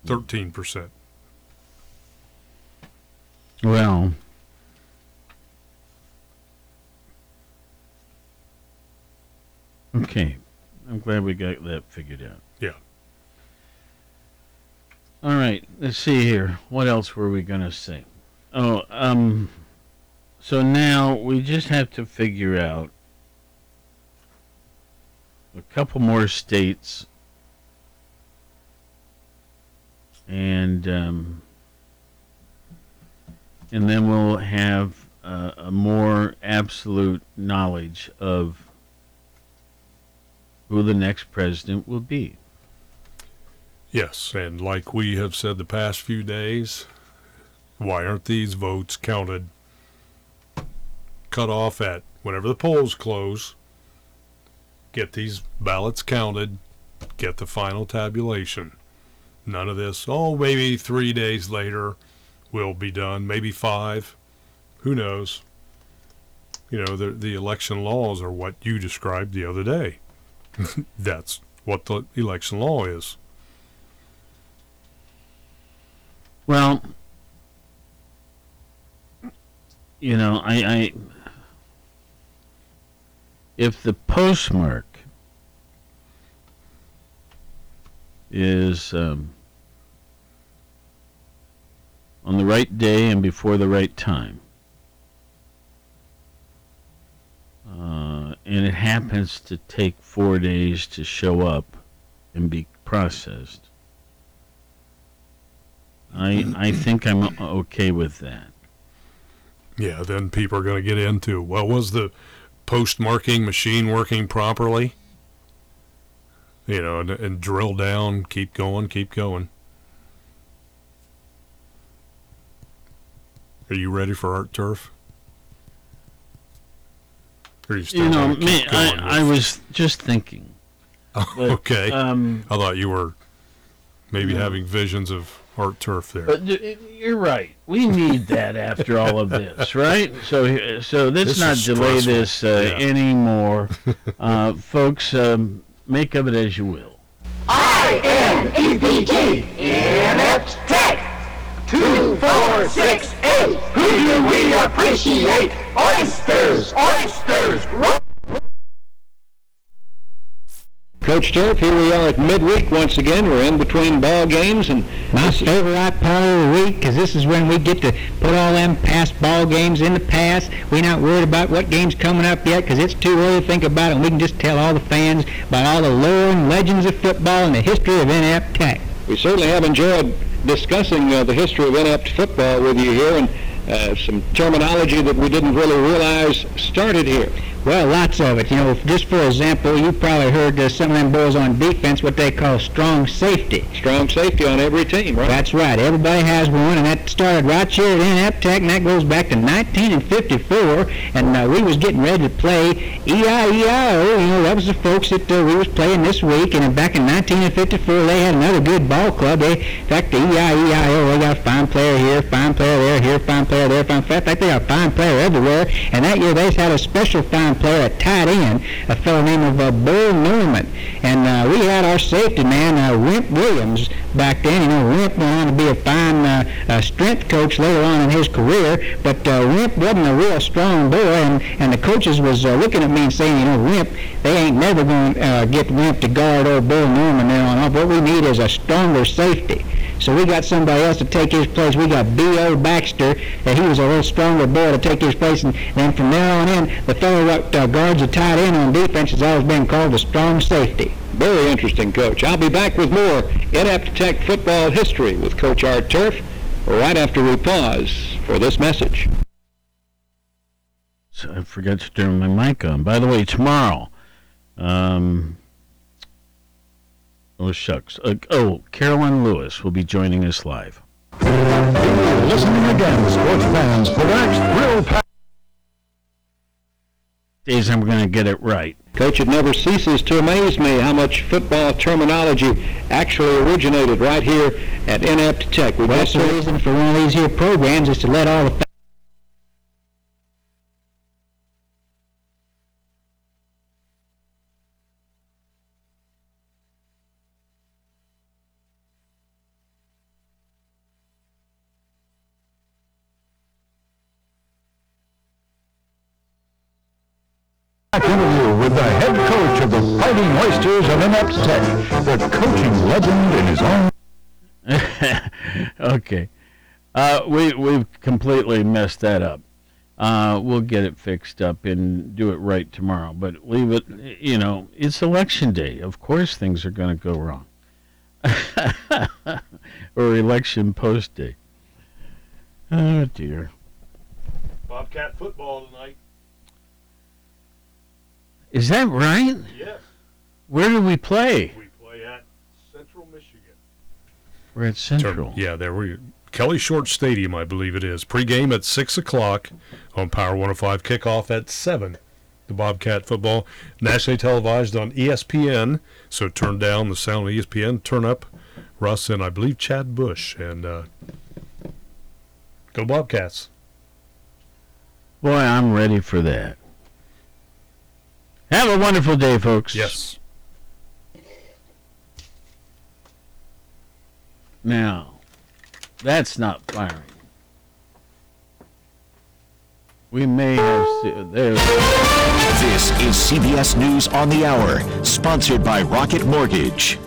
13%. Well, okay. I'm glad we got that figured out. Yeah. All right, let's see here. What else were we going to say? Oh, um, so now we just have to figure out a couple more states and um, and then we'll have uh, a more absolute knowledge of who the next president will be. Yes, and like we have said the past few days, why aren't these votes counted? Cut off at whenever the polls close, get these ballots counted, get the final tabulation. None of this, oh, maybe three days later will be done, maybe five. Who knows? You know, the, the election laws are what you described the other day. That's what the election law is. Well, you know, I, I if the postmark is um, on the right day and before the right time, uh, and it happens to take four days to show up and be processed. I I think I'm okay with that. Yeah, then people are going to get into well, was the post marking machine working properly. You know, and, and drill down, keep going, keep going. Are you ready for art turf? Or are you still You know, me, I, I was just thinking. But, okay. um, I thought you were maybe No. having visions of art turf there. But you're right. We need that after all of this, right? So, so let's This not delay stressful. this uh, Yeah. anymore, uh, folks. Um, make of it as you will. I-N-E-P-T, Inept Tech. Two, four, six, eight. Who do we appreciate? Oysters, oysters. Coach Turf, here we are at midweek once again. We're in between ball games, and My favorite part of the week because this is when we get to put all them past ball games in the past. We're not worried about what game's coming up yet because it's too early to think about it. And we can just tell all the fans about all the lore and legends of football and the history of Inept Tech. we certainly have enjoyed discussing uh, the history of inept football with you here, and uh, some terminology that we didn't really realize started here. Well, lots of it. You know, just for example, you probably heard uh, some of them boys on defense what they call strong safety. Strong safety on every team, right? That's right. Everybody has one, and that started right here at Inept Tech, and that goes back to 1954. And uh, we was getting ready to play E E-I-E-I-O. You know, that was the folks that uh, we was playing this week. And back in 1954, they had another good ball club. They, in fact, the E E-I-E-I-O, they got a fine player here, fine player there, here, fine player there, fine. In fact, they got a fine player everywhere. And that year, they had a special fine player at tight end, a fellow named of uh, Bull Norman. And uh, we had our safety man, uh, Wimp Williams, back then. You know, Wimp went on to be a fine strength coach later on in his career, but Wimp wasn't a real strong boy, and, and the coaches was looking at me and saying, you know, Wimp, they ain't never going to get Wimp to guard old Bull Norman there on off. What we need is a stronger safety. So we got somebody else to take his place. We got B.O. Baxter, and he was a little stronger boy to take his place. And then from there on in, the fellow that uh, guards the tight end on defense has always been called a strong safety. Very interesting, Coach. I'll be back with more Inept Tech football history with Coach Art Turf right after we pause for this message. So I forgot to turn my mic on. By the way, tomorrow, um, oh shucks, uh, oh Carolyn Lewis will be joining us live. Listening again, sports fans, for the next thrill pack. Days I'm going to get it right. Coach, it never ceases to amaze me how much football terminology actually originated right here at Inept Tech. We Well, just that's the reason for one of these here programs is to let all the Back interview with the head coach of the Fighting Oysters of Inept Tech, the coaching legend in his own. okay. Uh, we we've completely messed that up. Uh, we'll get it fixed up and do it right tomorrow. But leave it. You know, it's election day. Of course, things are going to go wrong. or election post day. Oh dear. Bobcat football tonight. Is that right? Yes. Where do we play? We play at Central Michigan. We're at Central. Yeah, there we Kelly Short Stadium, I believe it is. Pre-game at six o'clock on Power 105. Kickoff at seven. The Bobcat football nationally televised on ESPN. So turn down the sound of ESPN. Turn up Russ and I believe Chad Bush and uh, go Bobcats. Boy, I'm ready for that. Have a wonderful day, folks. Yes. Now, that's not firing. We may have se- uh, there. This is CBS News on the Hour, sponsored by Rocket Mortgage.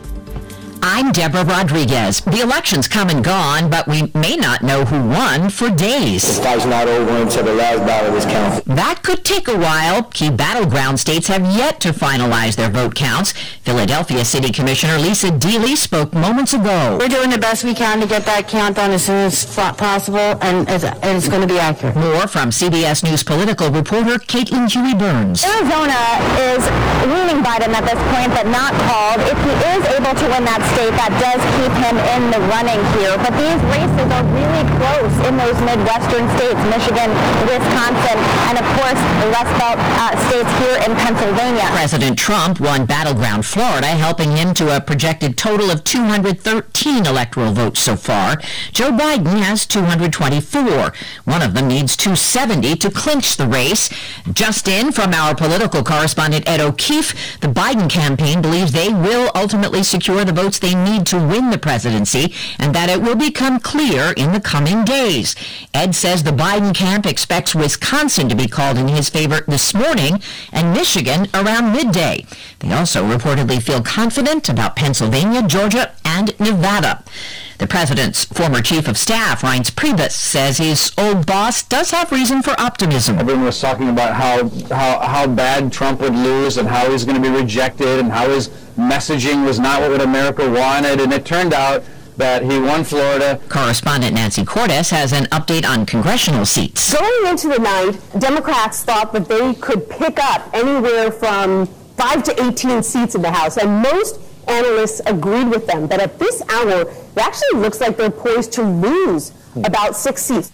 I'm Deborah Rodriguez. The election's come and gone, but we may not know who won for days. The fight's not over until the last ballot is counted. That could take a while. Key battleground states have yet to finalize their vote counts. Philadelphia City Commissioner Lisa Deeley spoke moments ago. We're doing the best we can to get that count done as soon as possible, and it's, and it's going to be accurate. More from CBS News political reporter Caitlin Huey Burns. Arizona is leaning Biden at this point, but not called. If he is able to win that state, that does keep him in the running here. But these races are really close in those Midwestern states, Michigan, Wisconsin, and of course the Rust Belt uh, states here in Pennsylvania. President Trump won battleground Florida, helping him to a projected total of 213 electoral votes so far. Joe Biden has 224. One of them needs 270 to clinch the race. Just in from our political correspondent Ed O'Keefe, the Biden campaign believes they will ultimately secure the votes they need to win the presidency and that it will become clear in the coming days. Ed says the Biden camp expects Wisconsin to be called in his favor this morning and Michigan around midday. They also reportedly feel confident about Pennsylvania, Georgia, and Nevada. The president's former chief of staff, Reince Priebus, says his old boss does have reason for optimism. Everyone was talking about how, how, how bad Trump would lose and how he's going to be rejected and how his messaging was not what America wanted. And it turned out that he won Florida. Correspondent Nancy Cordes has an update on congressional seats. Going into the night, Democrats thought that they could pick up anywhere from 5 to 18 seats in the House, and most analysts agreed with them that at this hour, it actually looks like they're poised to lose about six seats.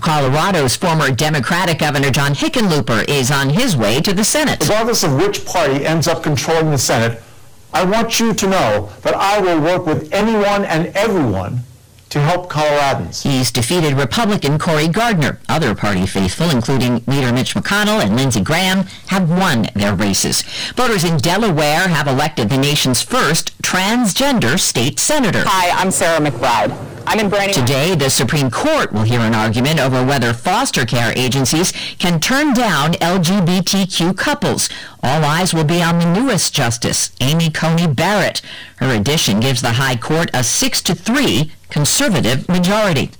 Colorado's former Democratic Governor John Hickenlooper is on his way to the Senate. Regardless of which party ends up controlling the Senate, I want you to know that I will work with anyone and everyone to help Coloradans. He's defeated Republican Cory Gardner. Other party faithful, including leader Mitch McConnell and Lindsey Graham, have won their races. Voters in Delaware have elected the nation's first transgender state senator. Hi, I'm Sarah McBride. I'm in. Today, the Supreme Court will hear an argument over whether foster care agencies can turn down LGBTQ couples. All eyes will be on the newest justice, Amy Coney Barrett. Her addition gives the High Court a 6 to 3 conservative majority.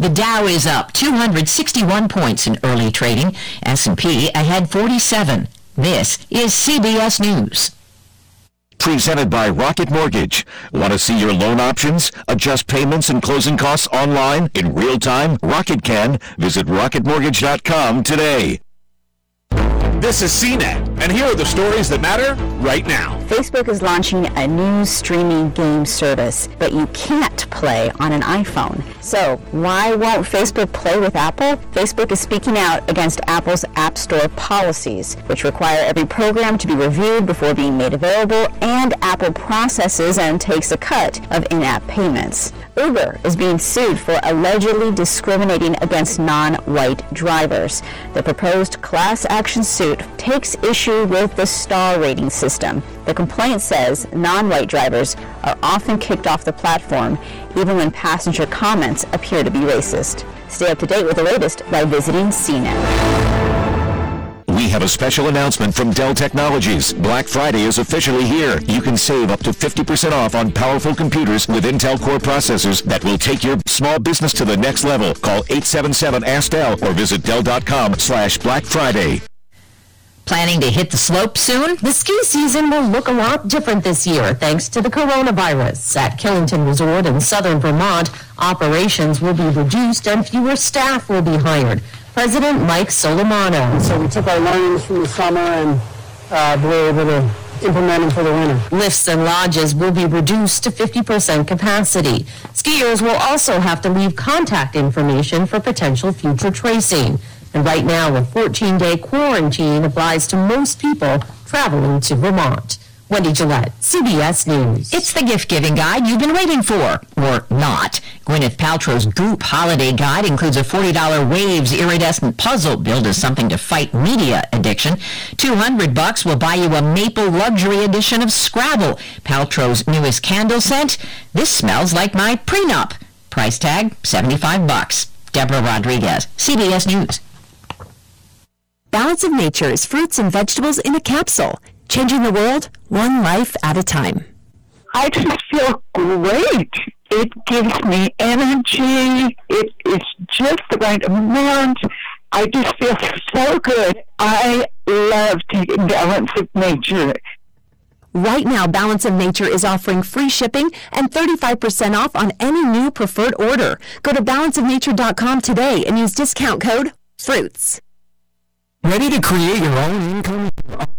The Dow is up 261 points in early trading, S&P ahead 47. This is CBS News. Presented by Rocket Mortgage. Want to see your loan options? Adjust payments and closing costs online in real time? Rocket can. Visit rocketmortgage.com today. This is CNET, and here are the stories that matter right now. Facebook is launching a new streaming game service, but you can't play on an iPhone. So, why won't Facebook play with Apple? Facebook is speaking out against Apple's App Store policies, which require every program to be reviewed before being made available, and Apple processes and takes a cut of in-app payments. Uber is being sued for allegedly discriminating against non-white drivers. The proposed class action suit takes issue with the star rating system. The complaint says non-white drivers are often kicked off the platform even when passenger comments appear to be racist. Stay up to date with the latest by visiting CNET. We have a special announcement from Dell Technologies. Black Friday is officially here. You can save up to 50% off on powerful computers with Intel Core processors that will take your small business to the next level. Call 877-ASK-DELL or visit Dell.com slash Black Friday. Planning to hit the slope soon? The ski season will look a lot different this year thanks to the coronavirus. At Killington Resort in southern Vermont, operations will be reduced and fewer staff will be hired. President Mike Solimano. So we took our learnings from the summer and uh, were able to implement them for the winter. Lifts and lodges will be reduced to 50% capacity. Skiers will also have to leave contact information for potential future tracing. And right now, a 14-day quarantine applies to most people traveling to Vermont. Wendy Gillette, CBS News. It's the gift-giving guide you've been waiting for, or not. Gwyneth Paltrow's Goop Holiday Guide includes a $40 Waves iridescent puzzle billed as something to fight media addiction. 200 bucks will buy you a maple luxury edition of Scrabble, Paltrow's newest candle scent. This smells like my prenup. Price tag, 75 bucks. Deborah Rodriguez, CBS News. Balance of Nature's fruits and vegetables in a capsule, changing the world one life at a time. I just feel great. It gives me energy. It is just the right amount. I just feel so good. I love taking Balance of Nature. Right now, Balance of Nature is offering free shipping and 35% off on any new preferred order. Go to balanceofnature.com today and use discount code FRUITS. Ready to create your own income?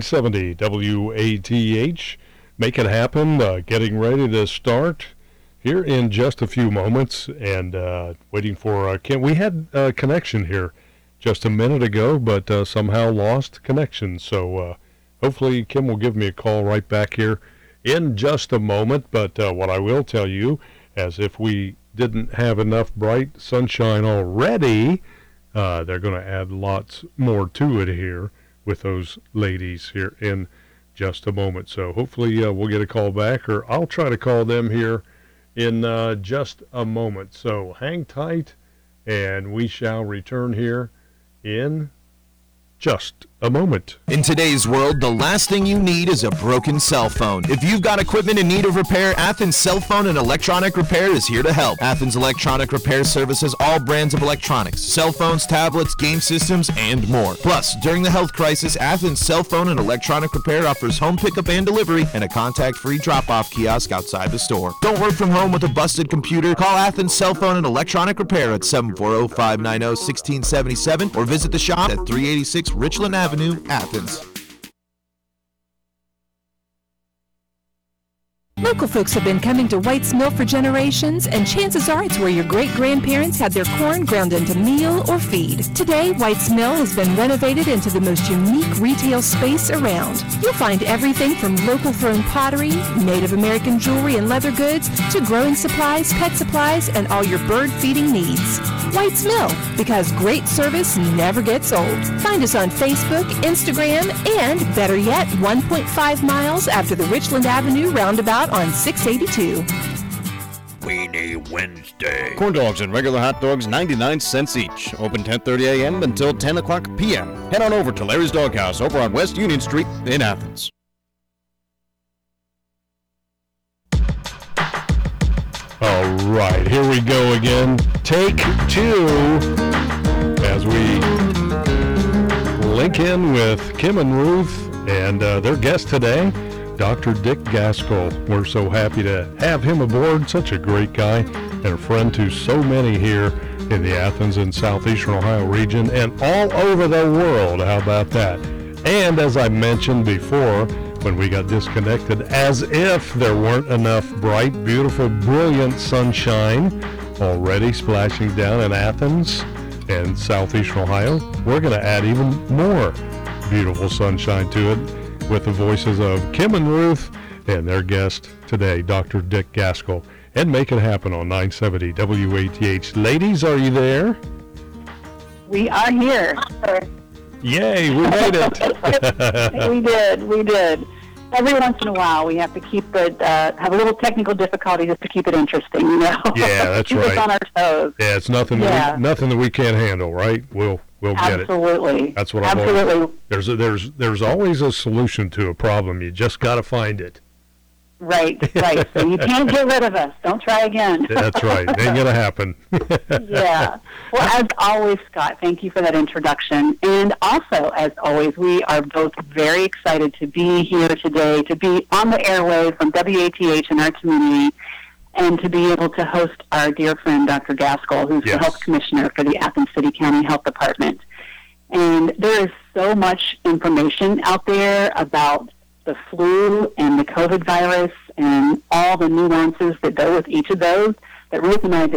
970 WATH. Make it happen. Uh, getting ready to start here in just a few moments and uh, waiting for uh, Kim. We had a connection here just a minute ago, but uh, somehow lost connection. So uh, hopefully Kim will give me a call right back here in just a moment. But uh, what I will tell you, as if we didn't have enough bright sunshine already, uh, they're going to add lots more to it here with those ladies here in just a moment. So hopefully uh, we'll get a call back, or I'll try to call them here in uh, just a moment. So hang tight, and we shall return here in just a moment. In today's world, the last thing you need is a broken cell phone. If you've got equipment in need of repair, Athens Cell Phone and Electronic Repair is here to help. Athens Electronic Repair services all brands of electronics, cell phones, tablets, game systems, and more. Plus, during the health crisis, Athens Cell Phone and Electronic Repair offers home pickup and delivery and a contact-free drop-off kiosk outside the store. Don't work from home with a busted computer? Call Athens Cell Phone and Electronic Repair at 740-590-1677 or visit the shop at 386 Richland Avenue, Athens. Local folks have been coming to White's Mill for generations, and chances are it's where your great grandparents had their corn ground into meal or feed. Today, White's Mill has been renovated into the most unique retail space around. You'll find everything from local thrown pottery, Native American jewelry and leather goods, to growing supplies, pet supplies, and all your bird feeding needs. White's Mill, because great service never gets old. Find us on Facebook, Instagram, and better yet, 1.5 miles after the Richland Avenue roundabout on 682. Weenie Wednesday. Corn dogs and regular hot dogs, 99 cents each. Open 10:30 a.m. until 10 o'clock p.m. Head on over to Larry's Doghouse over on West Union Street in Athens. All right, here we go again. Take two as we link in with Kim and Ruth and uh, their guest today, Dr. Dick Gaskell. We're so happy to have him aboard. Such a great guy and a friend to so many here in the Athens and Southeastern Ohio region and all over the world. How about that? And as I mentioned before, when we got disconnected, as if there weren't enough bright, beautiful, brilliant sunshine already splashing down in Athens and southeastern Ohio, we're going to add even more beautiful sunshine to it with the voices of Kim and Ruth and their guest today, Dr. Dick Gaskell. And make it happen on 970 WATH. Ladies, are you there? We are here. Yay, we made it. we did, we did. Every once in a while we have to keep it, uh, have a little technical difficulty just to keep it interesting, you know? Yeah, that's keep us right. on our toes. Yeah, it's nothing. Yeah. That we, nothing that we can't handle, right? We'll we'll get it. Absolutely. That's what I'm. Absolutely. There's a, there's there's always a solution to a problem. You just got to find it. Right, right. so you can't get rid of us. Don't try again. That's right. It ain't gonna happen. yeah. Well, as always, Scott, thank you for that introduction. And also, as always, we are both very excited to be here today, to be on the airway from WATH in our community, and to be able to host our dear friend, Dr. Gaskell, who's the health commissioner for the Athens City County Health Department. And there is so much information out there about the flu and the COVID virus and all the nuances that go with each of those that Ruth and I